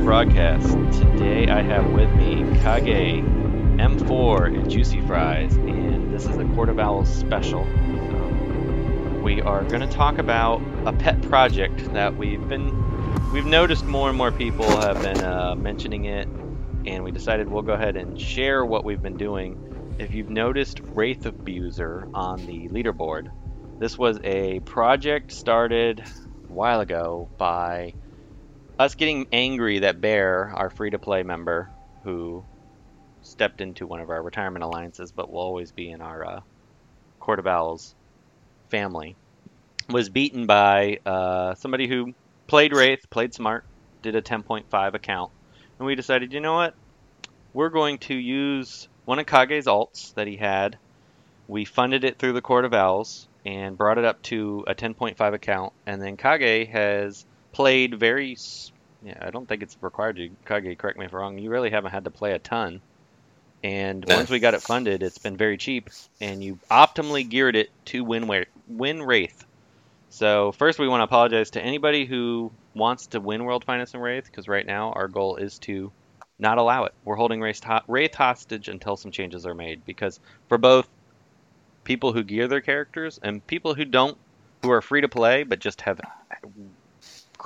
Broadcast. Today I have with me Kage, M4, and Juicy Fries, and this is a Court of Owls special. Um, we are going to talk about a pet project that we've been, we've noticed more and more people have been uh, mentioning it, and we decided we'll go ahead and share what we've been doing. If you've noticed Wraith Abuser on the leaderboard, this was a project started a while ago by us getting angry that Bear, our free to play member, who stepped into one of our retirement alliances but will always be in our uh, Court of Owls family, was beaten by uh, somebody who played Wraith, played smart, did a 10.5 account. And we decided, you know what? We're going to use one of Kage's alts that he had. We funded it through the Court of Owls and brought it up to a 10.5 account. And then Kage has played very. Yeah, I don't think it's required to. Kage, correct me if I'm wrong. You really haven't had to play a ton. And No. once we got it funded, it's been very cheap, and you optimally geared it to win win Wraith. So first, we want to apologize to anybody who wants to win World Finest and Wraith, because right now our goal is to not allow it. We're holding Wraith, Wraith hostage until some changes are made, because for both people who gear their characters and people who don't, who are free to play but just have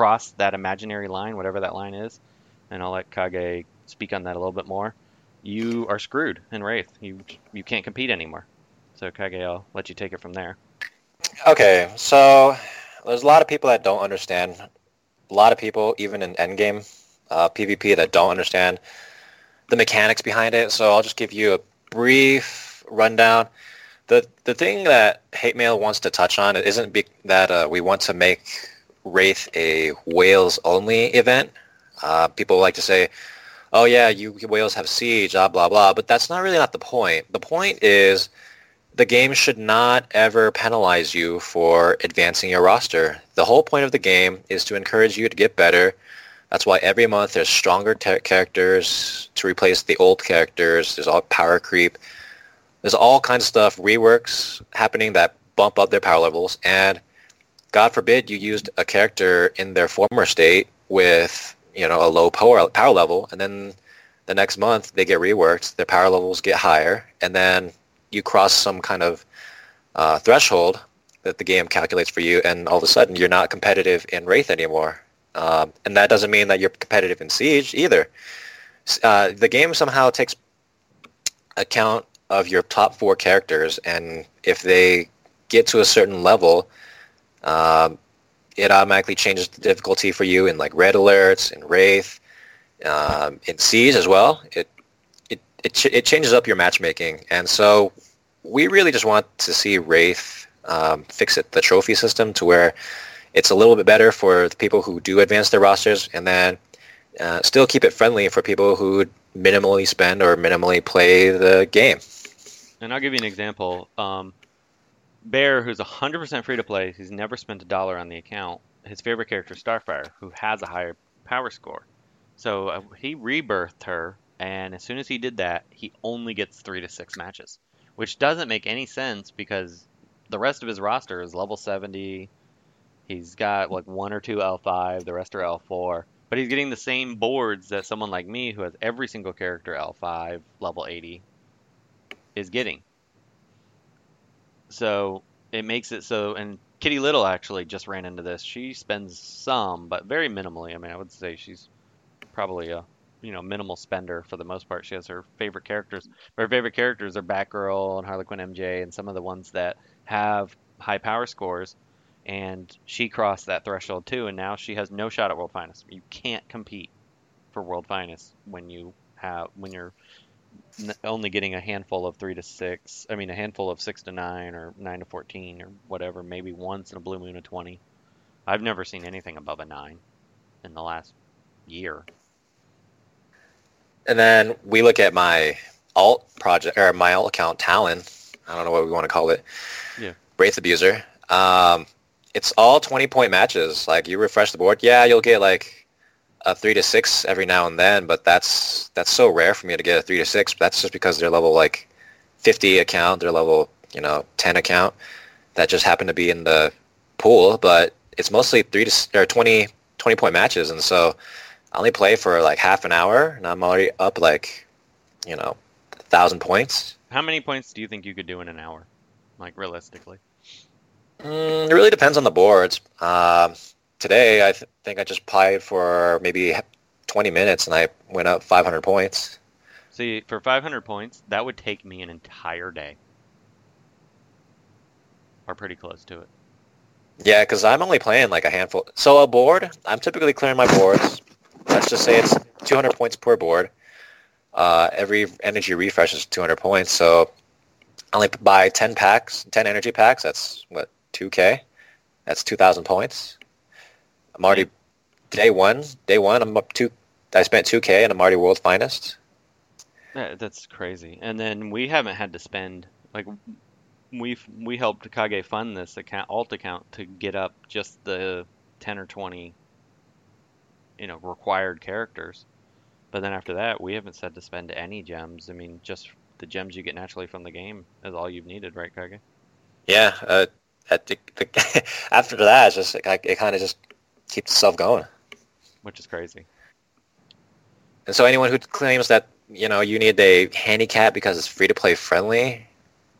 crossed that imaginary line, whatever that line is, and I'll let Kage speak on that a little bit more. You are screwed in Wraith. You you can't compete anymore. So Kage, I'll let you take it from there. Okay, so there's a lot of people that don't understand. A lot of people, even in Endgame uh, PvP, that don't understand the mechanics behind it. So I'll just give you a brief rundown. The the thing that Hate Mail wants to touch on isn't be, that uh, we want to make Wraith a whales only event. Uh, people like to say, "Oh yeah, you whales have Siege, blah blah blah," but that's not really not the point. The point is the game should not ever penalize you for advancing your roster. The whole point of the game is to encourage you to get better. That's why every month there's stronger ter- characters to replace the old characters. There's all power creep. There's all kinds of stuff, reworks happening that bump up their power levels. And God forbid you used a character in their former state with you know a low power power level, and then the next month they get reworked, their power levels get higher, and then you cross some kind of uh, threshold that the game calculates for you, and all of a sudden you're not competitive in Wraith anymore. Um, and that doesn't mean that you're competitive in Siege either. Uh, the game somehow takes account of your top four characters, and if they get to a certain level, um, it automatically changes the difficulty for you in like red alerts and Wraith, um, in Siege as well. It it it, ch- it changes up your matchmaking, and so we really just want to see Wraith um, fix it the trophy system to where it's a little bit better for the people who do advance their rosters, and then uh, still keep it friendly for people who minimally spend or minimally play the game. And I'll give you an example. Um, Bear, who's 100% free to play, he's never spent a dollar on the account. His favorite character, is Starfire, who has a higher power score. So uh, he rebirthed her, and as soon as he did that, he only gets three to six matches, which doesn't make any sense because the rest of his roster is level 70. He's got like one or two L5, the rest are L4. But he's getting the same boards that someone like me, who has every single character L5, level 80, is getting. So it makes it so, and Kitty Little actually just ran into this. She spends some, but very minimally. I mean, I would say she's probably a you know minimal spender for the most part. She has her favorite characters. Her favorite characters are Batgirl and Harley Quinn MJ, and some of the ones that have high power scores. And she crossed that threshold too, and now she has no shot at World Finest. You can't compete for World Finest when you have when you're only getting a handful of three to six. I mean, a handful of six to nine or nine to fourteen or whatever. Maybe once in a blue moon of twenty. I've never seen anything above a nine in the last year. And then we look at my alt project or my alt account, Talon. I don't know what we want to call it. Yeah. Wraith Abuser. Um, it's all 20 point matches. Like you refresh the board, yeah, you'll get like a three to six every now and then, but that's that's so rare for me to get a three to six. That's just because they're level like 50 account, they're level you know 10 account that just happened to be in the pool. But it's mostly three to or 20 20 point matches, and so I only play for like half an hour, and I'm already up like, you know, a thousand points. How many points do you think you could do in an hour, like realistically? Mm, it really depends on the boards. Um, today, I th- think I just played for maybe 20 minutes, and I went up 500 points. See, for 500 points, that would take me an entire day, or pretty close to it. Yeah, because I'm only playing like a handful. So a board, I'm typically clearing my boards. Let's just say it's 200 points per board. Uh, every energy refresh is 200 points. So I only buy 10 packs, 10 energy packs. That's what 2k. That's 2,000 points. I'm already day one. Day one, I'm up two. I spent 2k and I'm already world's finest. Yeah, that's crazy. And then we haven't had to spend like we've we helped Kage fund this account alt account to get up just the 10 or 20 you know required characters. But then after that, we haven't said to spend any gems. I mean, just the gems you get naturally from the game is all you've needed, right, Kage? Yeah. Uh, at the, the, after that, it's just it, it kind of just keeps itself going. Which is crazy. And so anyone who claims that you know you need a handicap because it's free to play friendly,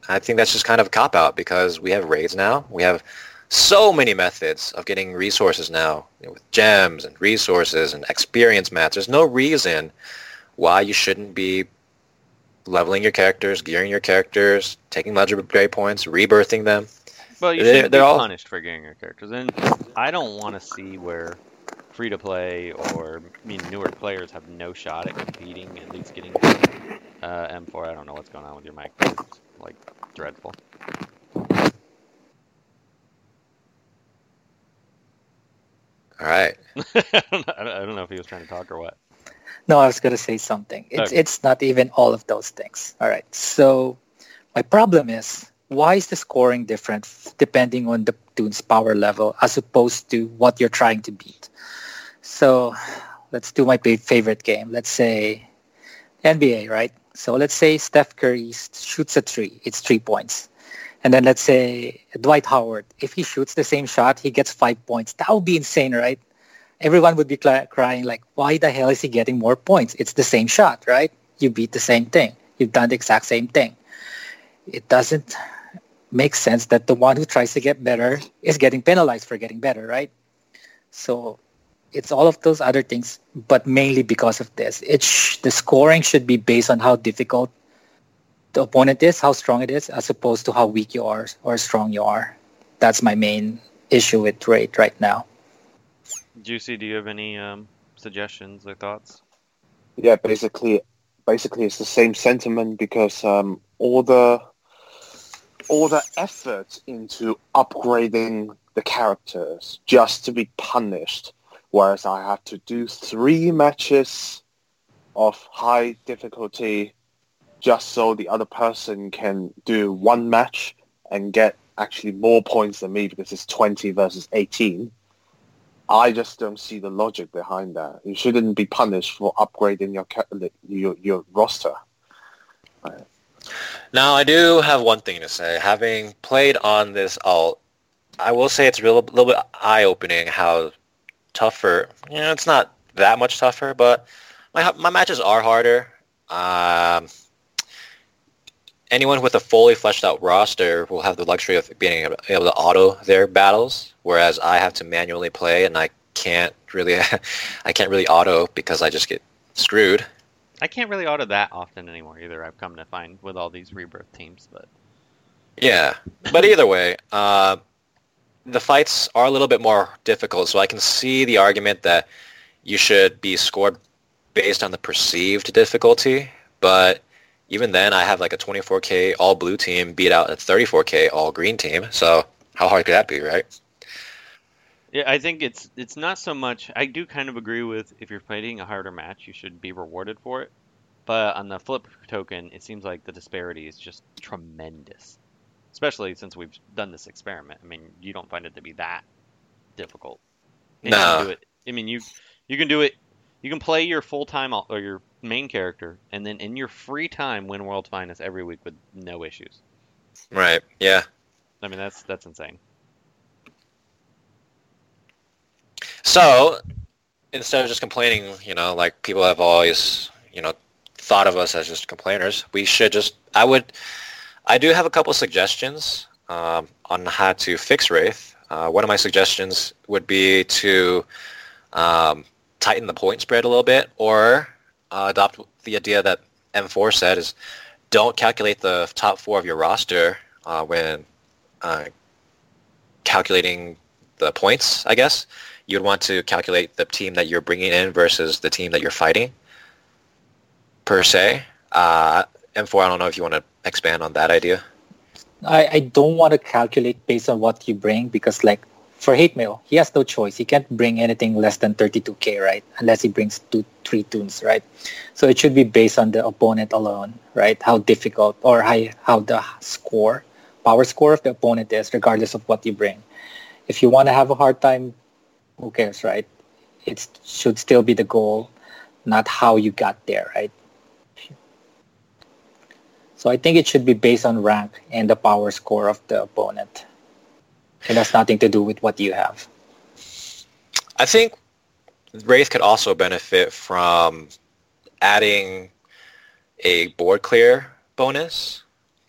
I think that's just kind of a cop out because we have raids now. We have so many methods of getting resources now you know, with gems and resources and experience mats. There's no reason why you shouldn't be leveling your characters, gearing your characters, taking legendary points, rebirthing them. Well, you shouldn't they're, be all... punished for getting your characters, and I don't want to see where free to play or I mean newer players have no shot at competing, at least getting uh, M4. I don't know what's going on with your mic. It's like dreadful. All right. I don't know if he was trying to talk or what. No, I was going to say something. It's, okay. it's not even all of those things. All right. So my problem is why is the scoring different depending on the toon's power level as opposed to what you're trying to beat? So let's do my favorite game. Let's say NBA, right? So let's say Steph Curry shoots a three. It's three points. And then let's say Dwight Howard, if he shoots the same shot, he gets five points. That would be insane, right? Everyone would be cl- crying like, why the hell is he getting more points? It's the same shot, right? You beat the same thing. You've done the exact same thing. It doesn't make sense that the one who tries to get better is getting penalized for getting better, right? So it's all of those other things, but mainly because of this. It sh- the scoring should be based on how difficult the opponent is, how strong it is, as opposed to how weak you are or strong you are. That's my main issue with rate right now. Juicy, do you have any um, suggestions or thoughts? Yeah, basically, basically it's the same sentiment because um, all the all the effort into upgrading the characters just to be punished, whereas I have to do three matches of high difficulty just so the other person can do one match and get actually more points than me because it's 20 versus 18. I just don't see the logic behind that. You shouldn't be punished for upgrading your your, your roster. Right. Now, I do have one thing to say. Having played on this alt, I will say it's a little, little bit eye-opening how tougher. You know, it's not that much tougher, but my my matches are harder. Um, anyone with a fully fleshed out roster will have the luxury of being able to auto their battles, whereas I have to manually play and I can't really I can't really auto because I just get screwed. I can't really auto that often anymore either. I've come to find with all these rebirth teams, but yeah. But either way, uh, the fights are a little bit more difficult, so I can see the argument that you should be scored based on the perceived difficulty, but even then, I have like a 24k all blue team beat out a 34k all green team. So how hard could that be, right? Yeah, I think it's it's not so much. I do kind of agree with if you're fighting a harder match, you should be rewarded for it. But on the flip token, it seems like the disparity is just tremendous, especially since we've done this experiment. I mean, you don't find it to be that difficult. no. I mean, you you can do it. You can play your full time or your main character, and then in your free time win World's Finest every week with no issues. Right. Yeah. I mean that's that's insane. So instead of just complaining, you know, like people have always, you know, thought of us as just complainers, we should just. I would. I do have a couple suggestions um, on how to fix Wraith. Uh, one of my suggestions would be to um, tighten the point spread a little bit, or uh, adopt the idea that M4 said is don't calculate the top four of your roster uh, when uh, calculating the points. I guess you'd want to calculate the team that you're bringing in versus the team that you're fighting per se. Uh, M4, I don't know if you want to expand on that idea. I, I don't want to calculate based on what you bring because like for hate mail, he has no choice. He can't bring anything less than 32k, right? Unless he brings two, three toons, right? So it should be based on the opponent alone, right? How difficult or how, how the score, power score of the opponent is, regardless of what you bring. If you want to have a hard time, who cares, right? It should still be the goal, not how you got there, right? So I think it should be based on rank and the power score of the opponent. It has nothing to do with what you have. I think Wraith could also benefit from adding a board clear bonus,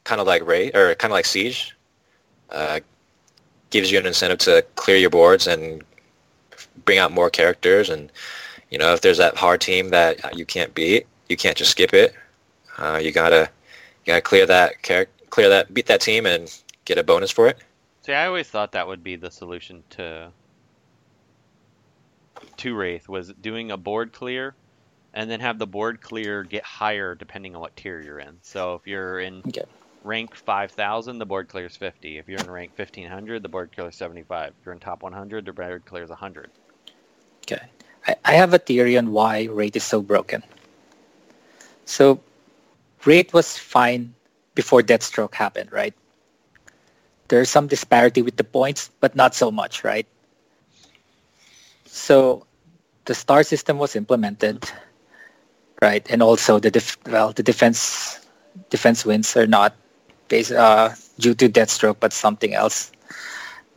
kind of like Wraith, or kind of like Siege. Uh, gives you an incentive to clear your boards and bring out more characters. And you know, if there's that hard team that you can't beat, you can't just skip it. Uh, you gotta you gotta clear that clear that beat that team and get a bonus for it. See, I always thought that would be the solution to to Wraith was doing a board clear, and then have the board clear get higher depending on what tier you're in. So if you're in okay. rank 5,000, the board clear is 50. If you're in rank 1500, the board clear is 75. If you're in top 100, the board clear is 100. Okay, I, I have a theory on why rate is so broken. So rate was fine before Deathstroke happened, right? There's some disparity with the points, but not so much, right? So the star system was implemented, right? And also the def- well, the defense defense wins are not based uh, due to Deathstroke, but something else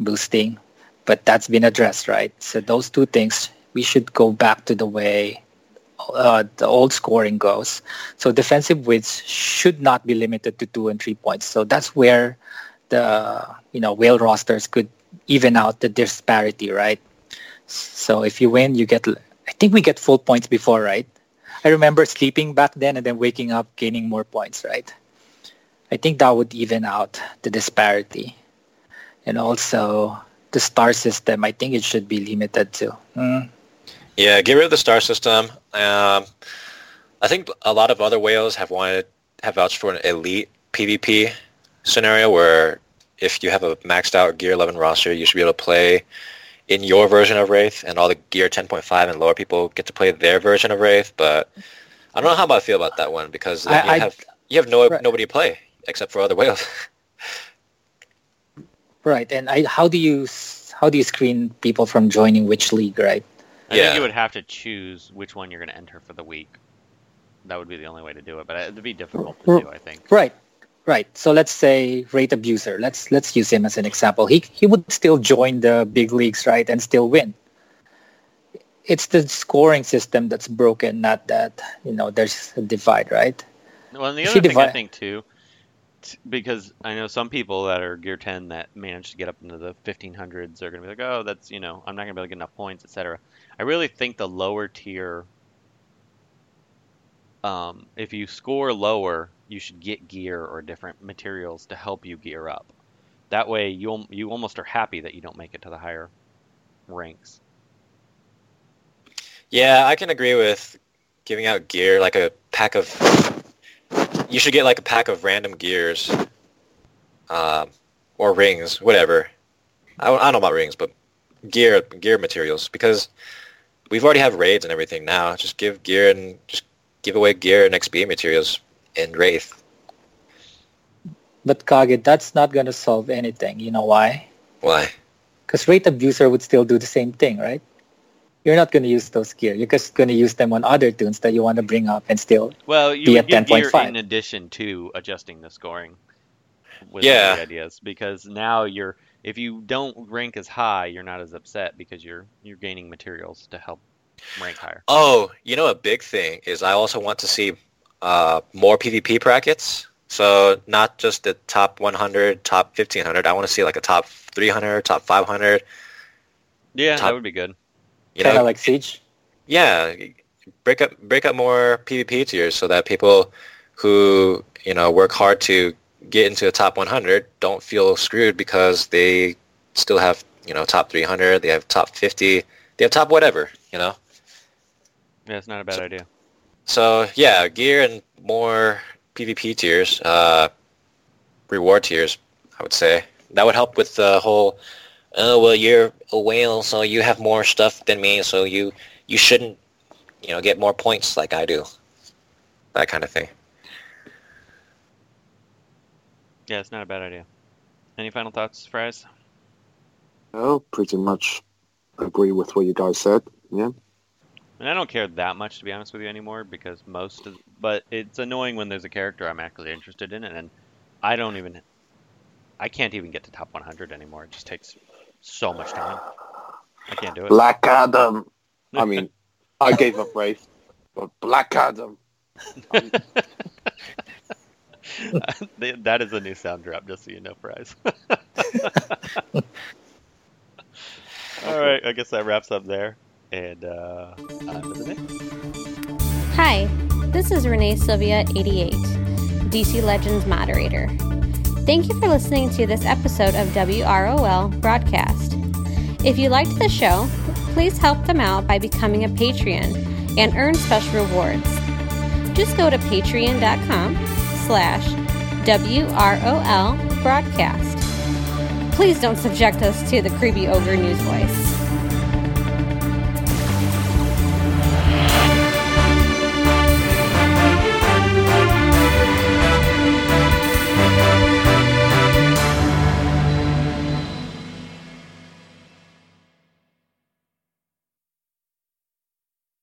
boosting. But that's been addressed, right? So those two things, we should go back to the way uh, the old scoring goes. So defensive wins should not be limited to two and three points. So that's where the you know whale rosters could even out the disparity, right? So if you win, you get. I think we get full points before, right? I remember sleeping back then and then waking up, gaining more points, right? I think that would even out the disparity, and also the star system. I think it should be limited to. Mm, yeah, get rid of the star system. Um, I think a lot of other whales have wanted have vouched for an elite PvP scenario where if you have a maxed out Gear 11 roster, you should be able to play in your version of Wraith, and all the Gear 10.5 and lower people get to play their version of Wraith. But I don't know how I feel about that one because I, you have you have no right. nobody to play except for other whales. right, and I, how do you how do you screen people from joining which league? Right. I yeah. think you would have to choose which one you're going to enter for the week. That would be the only way to do it, but it'd be difficult to do, I think. Right, right. So let's say rate Abuser. Let's let's use him as an example. He he would still join the big leagues, right, and still win. It's the scoring system that's broken, not that you know there's a divide, right? Well, and the other thing divide... I think too because I know some people that are Gear 10 that manage to get up into the 1500s are going to be like, oh, that's, you know, I'm not going to be able to get enough points, etc. I really think the lower tier, um, if you score lower, you should get gear or different materials to help you gear up. That way, you you almost are happy that you don't make it to the higher ranks. Yeah, I can agree with giving out gear like a pack of you should get like a pack of random gears, um, or rings, whatever. I don't, I don't know about rings, but gear gear materials because we've already have raids and everything now. Just give gear and just give away gear and XP materials in Wraith. But Kage, that's not going to solve anything. You know why? Why? Because Wraith Abuser would still do the same thing, right? You're not going to use those gear. You're just going to use them on other toons that you want to bring up and still well, you be at 10.5. in addition to adjusting the scoring with yeah. the ideas because now you're if you don't rank as high, you're not as upset because you're you're gaining materials to help rank higher. Oh, you know, a big thing is I also want to see uh, more PvP brackets. So not just the top 100, top 1500. I want to see like a top 300, top 500. Yeah, Top- that would be good. You Kind of like Siege. yeah, break up break up more PvP tiers so that people who you know work hard to get into the top 100 don't feel screwed because they still have you know top 300, they have top 50, they have top whatever, you know. Yeah, it's not a bad idea. So yeah, gear and more PvP tiers, uh, reward tiers, I would say that would help with the whole. Oh well, you're a whale, so you have more stuff than me, so you you shouldn't, you know, get more points like I do. That kind of thing. Yeah, it's not a bad idea. Any final thoughts, Fries? Oh, pretty much agree with what you guys said. Yeah. And I don't care that much to be honest with you anymore because most of, but it's annoying when there's a character I'm actually interested in and I don't even, I can't even get to top 100 anymore. It just takes so much time. I can't do it. Black Adam. I mean, I gave up Wraith, but Black Adam. that is a new sound drop, just so you know, Fries. All right, I guess that wraps up there. And uh, on to the next. Hi, this is Renee Sylvia 88, DC Legends moderator. Thank you for listening to this episode of WROL Broadcast. If you liked the show, please help them out by becoming a Patreon and earn special rewards. Just go to patreon.com slash WROL broadcast. Please don't subject us to the creepy ogre news voice.